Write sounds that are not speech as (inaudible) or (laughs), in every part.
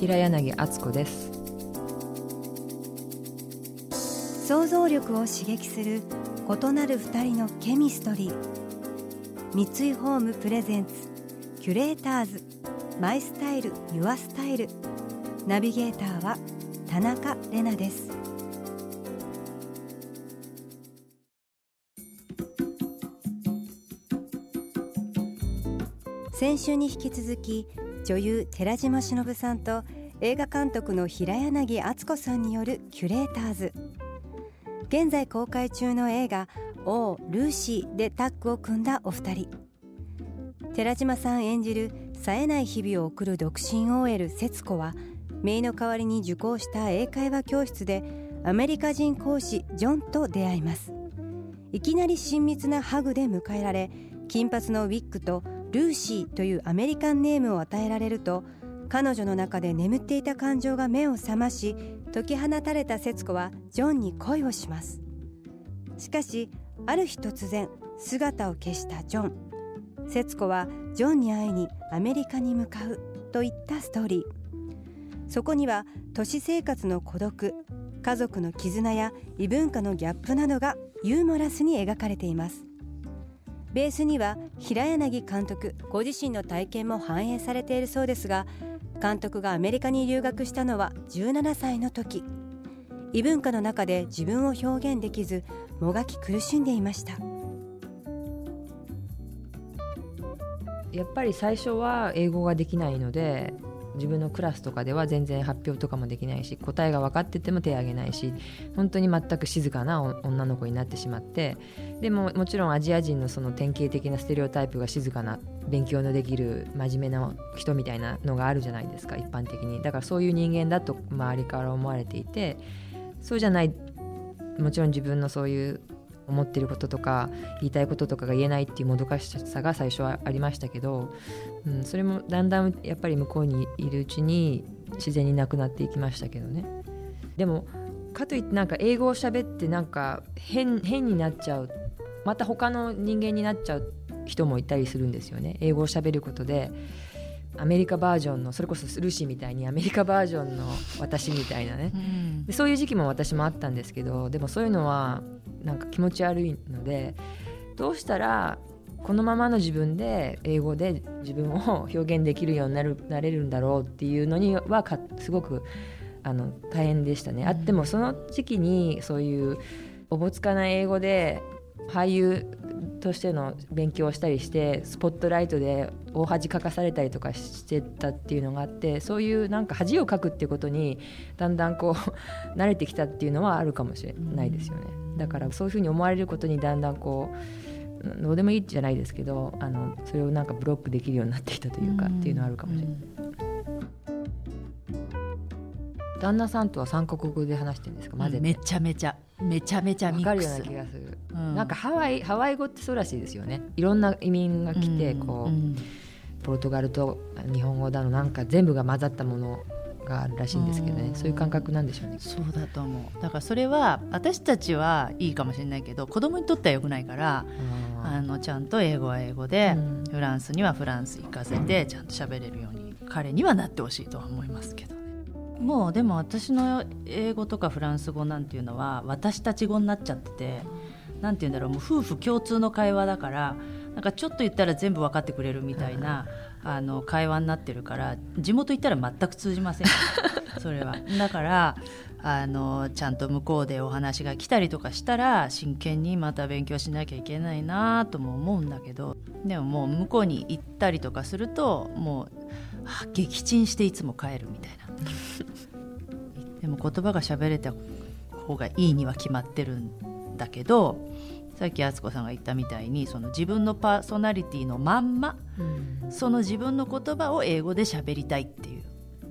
平柳敦子です。想像力を刺激する異なる二人のケミストリー。三井ホームプレゼンツキュレーターズ。マイスタイルユアスタイル。ナビゲーターは田中れなです。先週に引き続き女優寺島しのぶさんと映画監督の平柳敦子さんによるキュレーターズ。現在公開中の映画「オー・ルーシー」でタッグを組んだお二人。寺島さん演じる冴えない日々を送る独身 OL 節子は姪の代わりに受講した英会話教室でアメリカ人講師ジョンと出会います。いきなり親密なハグで迎えられ金髪のウィッグとルーシーというアメリカンネームを与えられると彼女の中で眠っていた感情が目を覚まし解き放たれた節子はジョンに恋をします。しかしある日突然姿を消したジョン。節子はジョンに会いにアメリカに向かうといったストーリー。そこには都市生活の孤独家族の絆や異文化のギャップなどがユーモラスに描かれています。ベースには平柳監督ご自身の体験も反映されているそうですが監督がアメリカに留学したのは17歳の時。異文化の中で自分を表現できずもがき苦しんでいました。やっぱり最初は英語ができないので自分のクラスとかでは全然発表とかもできないし答えが分かってても手を挙げないし本当に全く静かな女の子になってしまってでももちろんアジア人のその典型的なステレオタイプが静かな勉強のできる真面目な人みたいなのがあるじゃないですか一般的に。だからそういう人間だと周りから思われていてそうじゃないもちろん自分のそういう思ってることとか言いたいこととかが言えないっていうもどかしさが最初はありましたけど、うん、それもだんだんやっぱり向こうにいるうちに自然になくなっていきましたけどね。でもかといってなんか英語を喋ってなんか変変になっちゃうまた他の人間になっちゃう人もいたりするんですよね。英語を喋ることで。アメリカバージョンのそれこそルーシーみたいにアメリカバージョンの私みたいなね、うん、でそういう時期も私もあったんですけどでもそういうのはなんか気持ち悪いのでどうしたらこのままの自分で英語で自分を表現できるようになる (laughs) なれるんだろうっていうのにはかすごくあの大変でしたね。あってもその時期にそういうおぼつかない英語で俳優としての勉強をしたりしてスポットライトで大恥かかされたりとかしてたっていうのがあってそういうなんか恥をかくっていうことにだんだんこう (laughs) 慣れてきたっていうのはあるかもしれないですよね。だからそういうふうに思われることにだんだんこうどうでもいいじゃないですけどあのそれをなんかブロックできるようになってきたというかっていうのはあるかもしれない。旦那さんとは三国語で話してるんですか？混ぜて。めちゃめちゃめちゃめちゃミックス。かるような気がする、うん、なんかハワイハワイ語ってそうらしいですよね。いろんな移民が来てこう、うん、ポルトガルと日本語だのなんか全部が混ざったものがあるらしいんですけどね。そういう感覚なんでしょうね。そうだと思う。だからそれは私たちはいいかもしれないけど子供にとってはよくないからあのちゃんと英語は英語で、フランスにはフランス行かせてちゃんと喋れるように彼にはなってほしいとは思いますけどもうでも私の英語とかフランス語なんていうのは私たち語になっちゃっててなんて言うんだろうもう夫婦共通の会話だからなんかちょっと言ったら全部分かってくれるみたいな、あの会話になってるから地元行ったら全く通じません (laughs) それは。だからあのちゃんと向こうでお話が来たりとかしたら真剣にまた勉強しなきゃいけないなとも思うんだけどでももう向こうに行ったりとかするともう撃沈していつも帰るみたいな。でも言葉が喋れた方がいいには決まってるんだけどさっき敦子さんが言ったみたいにその自分のパーソナリティのまんま、うん、その自分の言葉を英語で喋りたいっていう。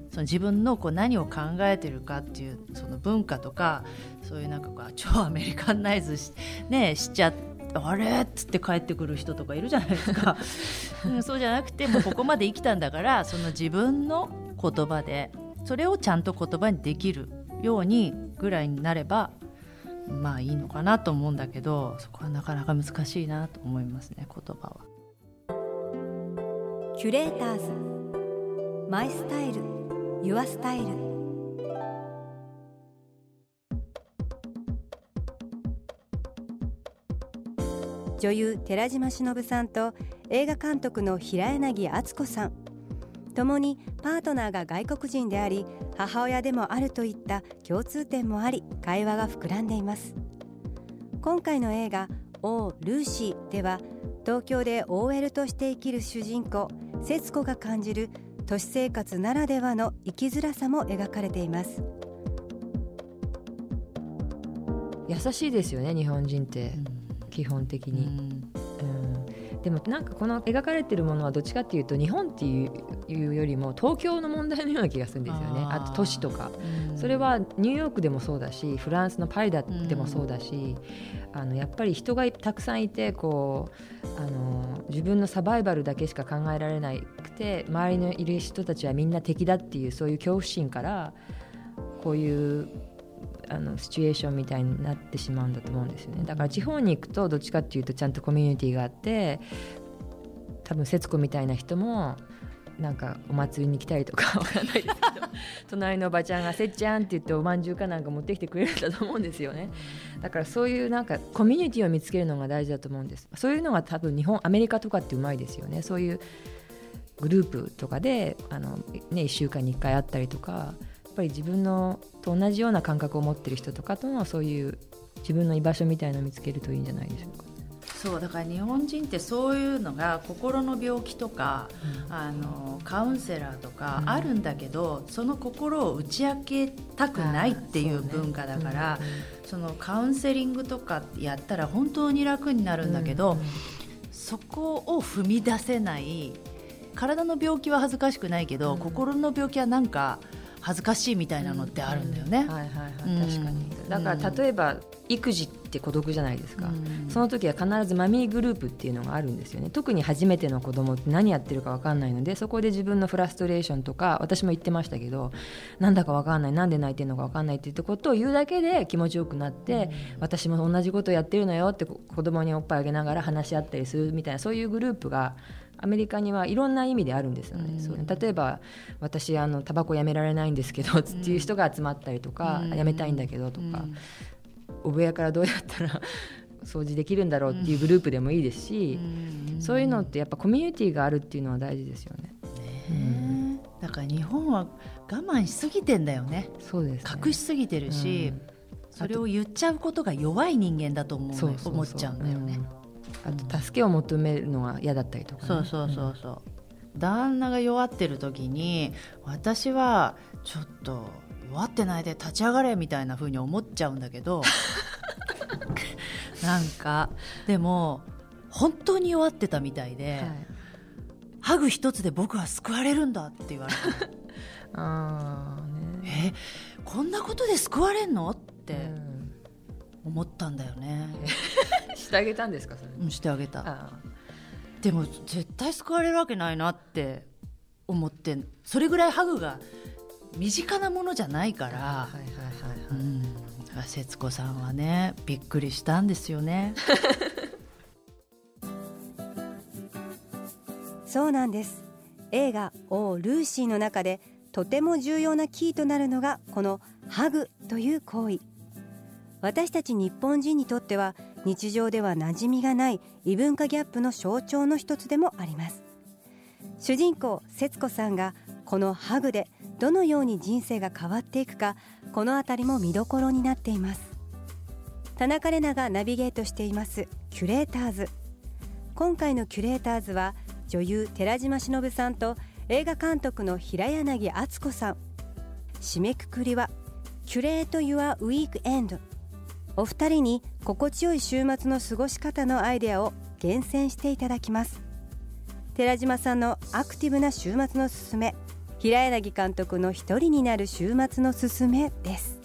そその自分のこう何を考えてるかっていうその文化とかそういうなんかこう超アメリカンナイズし,、ね、しちゃあれっつって帰ってくる人とかいるじゃないですか、(laughs) うん、そうじゃなくてもうここまで生きたんだからその自分の言葉でそれをちゃんと言葉にできるようにぐらいになればまあいいのかなと思うんだけどそこはなかなか難しいなと思いますね言葉は。キュレーターズ。 My style。Your style。女優寺島しのぶさんと映画監督の平柳敦子さん。共にパートナーが外国人であり母親でもあるといった共通点もあり会話が膨らんでいます。今回の映画「オー・ルーシー」では東京で OL として生きる主人公節子が感じる都市生活ならではの生きづらさも描かれています。優しいですよね日本人って、基本的に、うん、でもなんかこの描かれてるものはどっちかっていうと日本っていうよりも東京の問題のような気がするんですよね。あと都市とか、それはニューヨークでもそうだしフランスのパリだってもそうだし、あのやっぱり人がたくさんいてこうあの自分のサバイバルだけしか考えられなくて周りのいる人たちはみんな敵だっていうそういう恐怖心からこういうあのシチュエーションみたいになってしまうんだと思うんですよね。だから地方に行くとどっちかっていうとちゃんとコミュニティがあって多分節子みたいな人もなんかお祭りに来たりとかわからないですけど (laughs) 隣のおばちゃんが「せっちゃん」って言っておまんじゅうかなんか持ってきてくれるんだと思うんですよね。だからそういうなんかコミュニティを見つけるのが大事だと思うんです。そういうのが多分日本アメリカとかってうまいですよね。そういうグループとかであの、ね、1週間に1回会ったりとかやっぱり自分のと同じような感覚を持ってる人とかとのそういう自分の居場所みたいのを見つけるといいんじゃないでしょうか。そうだから日本人ってそういうのが心の病気とか、うん、あのカウンセラーとかあるんだけど、うん、その心を打ち明けたくないっていう文化だから、そのカウンセリングとかやったら本当に楽になるんだけど、そこを踏み出せない体の病気は恥ずかしくないけど、心の病気はなんか恥ずかしいみたいなのってあるんだよね。はいはいはい、確かに。だから例えば育児って孤独じゃないですか、うん、その時は必ずマミーグループっていうのがあるんですよね。特に初めての子供って何やってるか分かんないのでそこで自分のフラストレーションとか私も言ってましたけどなんだか分かんないなんで泣いてるのか分かんないっていうことを言うだけで気持ちよくなって、うん、私も同じことやってるのよって子供におっぱいあげながら話し合ったりするみたいなそういうグループがアメリカにはいろんな意味であるんですよね、うん、例えば私あのタバコやめられないんですけど、っていう人が集まったりとか、やめたいんだけどとか、お部屋からどうやったら (laughs) 掃除できるんだろうっていうグループでもいいですし、そういうのってやっぱコミュニティがあるっていうのは大事ですよね。ねだから日本は我慢しすぎてんだよね。そうです、ね、隠しすぎてるし、うん、それを言っちゃうことが弱い人間だと思う思っちゃうんだよね。あと助けを求めるのが嫌だったりとか、ね、そうそうそうそう、うん、旦那が弱ってる時に私はちょっと弱ってないで立ち上がれみたいな風に思っちゃうんだけど (laughs) なんかでも本当に弱ってたみたいで、はい、ハグ一つで僕は救われるんだって言われた。(laughs) あ、ね、えこんなことで救われんの？って思ったんだよね、(laughs) してあげたんですかそれ、うん、してあげた。でも絶対救われるわけないなって思ってそれぐらいハグが身近なものじゃないから、はいはいはいはい。うん、節子さんはねびっくりしたんですよね。(laughs) そうなんです。映画「オー・ルーシー」の中でとても重要なキーとなるのがこのハグという行為。私たち日本人にとっては日常では馴染みがない異文化ギャップの象徴の一つでもあります。主人公節子さんがこのハグでどのように人生が変わっていくかこの辺りも見どころになっています。田中玲奈がナビゲートしていますキュレーターズ。今回のキュレーターズは女優寺島しのぶさんと映画監督の平柳敦子さん。締めくくりはキュレート・ユア・ウィークエンド。お二人に心地よい週末の過ごし方のアイデアを厳選していただきます。寺島さんのアクティブな週末のすすめ平柳監督の一人になる週末のすすめです。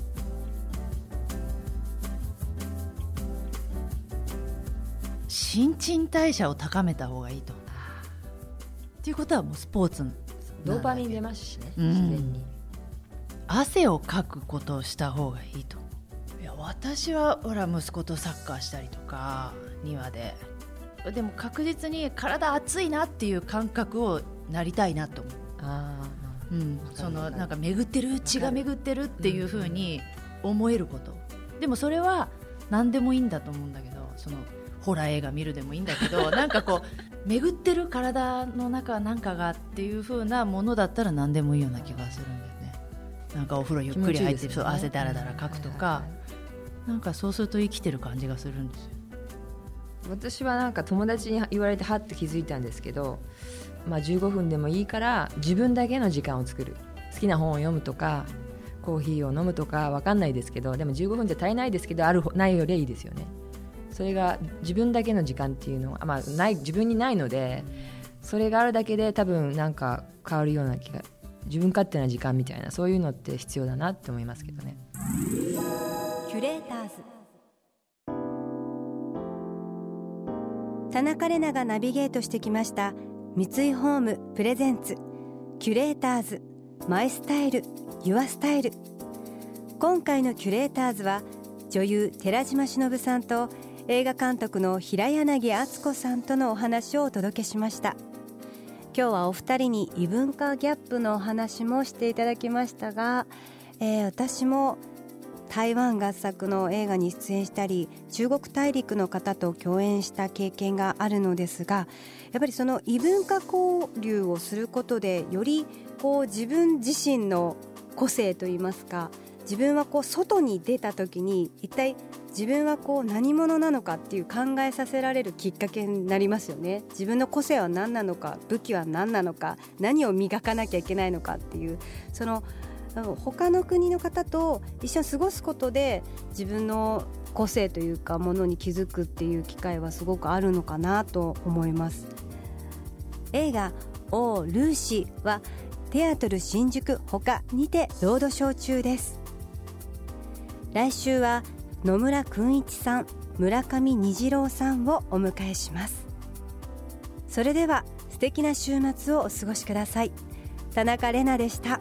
新陳代謝を高めた方がいいと。っていうことはもうスポーツドーパミン出ますしね、うん。自然に。汗をかくことをした方がいいといや私はほら息子とサッカーしたりとか庭で。でも確実に体熱いなっていう感覚をなりたいなと思う、あうん。そのなんか巡ってる血が巡ってるっていうふうに思えること、でもそれは何でもいいんだと思うんだけどそのホラー映画見るでもいいんだけど (laughs) なんかこう巡ってる体の中なんかがっていうふうなものだったら何でもいいような気がするんだよね。なんかお風呂ゆっくり入って、そう汗だらだらかくとか、なんかそうすると生きてる感じがするんですよ。私はなんか友達に言われてはって気づいたんですけど、まあ、15分でもいいから自分だけの時間を作る。好きな本を読むとかコーヒーを飲むとかわかんないですけどでも15分じゃ足りないですけどあるないよりはいいですよね。それが自分だけの時間っていうのは、まあ、ない自分にないのでそれがあるだけで多分なんか変わるような気が自分勝手な時間みたいなそういうのって必要だなって思いますけどね。キュレーターズ。田中れながナビゲートしてきました三井ホームプレゼンツ。キュレーターズ。マイスタイル。ユアスタイル。今回のキュレーターズは女優寺島しのぶさんと映画監督の平柳敦子さんとのお話をお届けしました。今日はお二人に異文化ギャップのお話もしていただきましたが、えー私も台湾合作の映画に出演したり中国大陸の方と共演した経験があるのですがやっぱりその異文化交流をすることでよりこう自分自身の個性といいますか自分はこう外に出た時に一体自分はこう何者なのかっていう考えさせられるきっかけになりますよね。自分の個性は何なのか武器は何なのか何を磨かなきゃいけないのかっていうその他の国の方と一緒に過ごすことで自分の個性というかものに気づくっていう機会はすごくあるのかなと思います。映画「オー・ルーシー」はテアトル新宿ほかにてロードショー中です。来週は野村君一さん村上虹郎さんをお迎えします。それでは素敵な週末をお過ごしください。田中れなでした。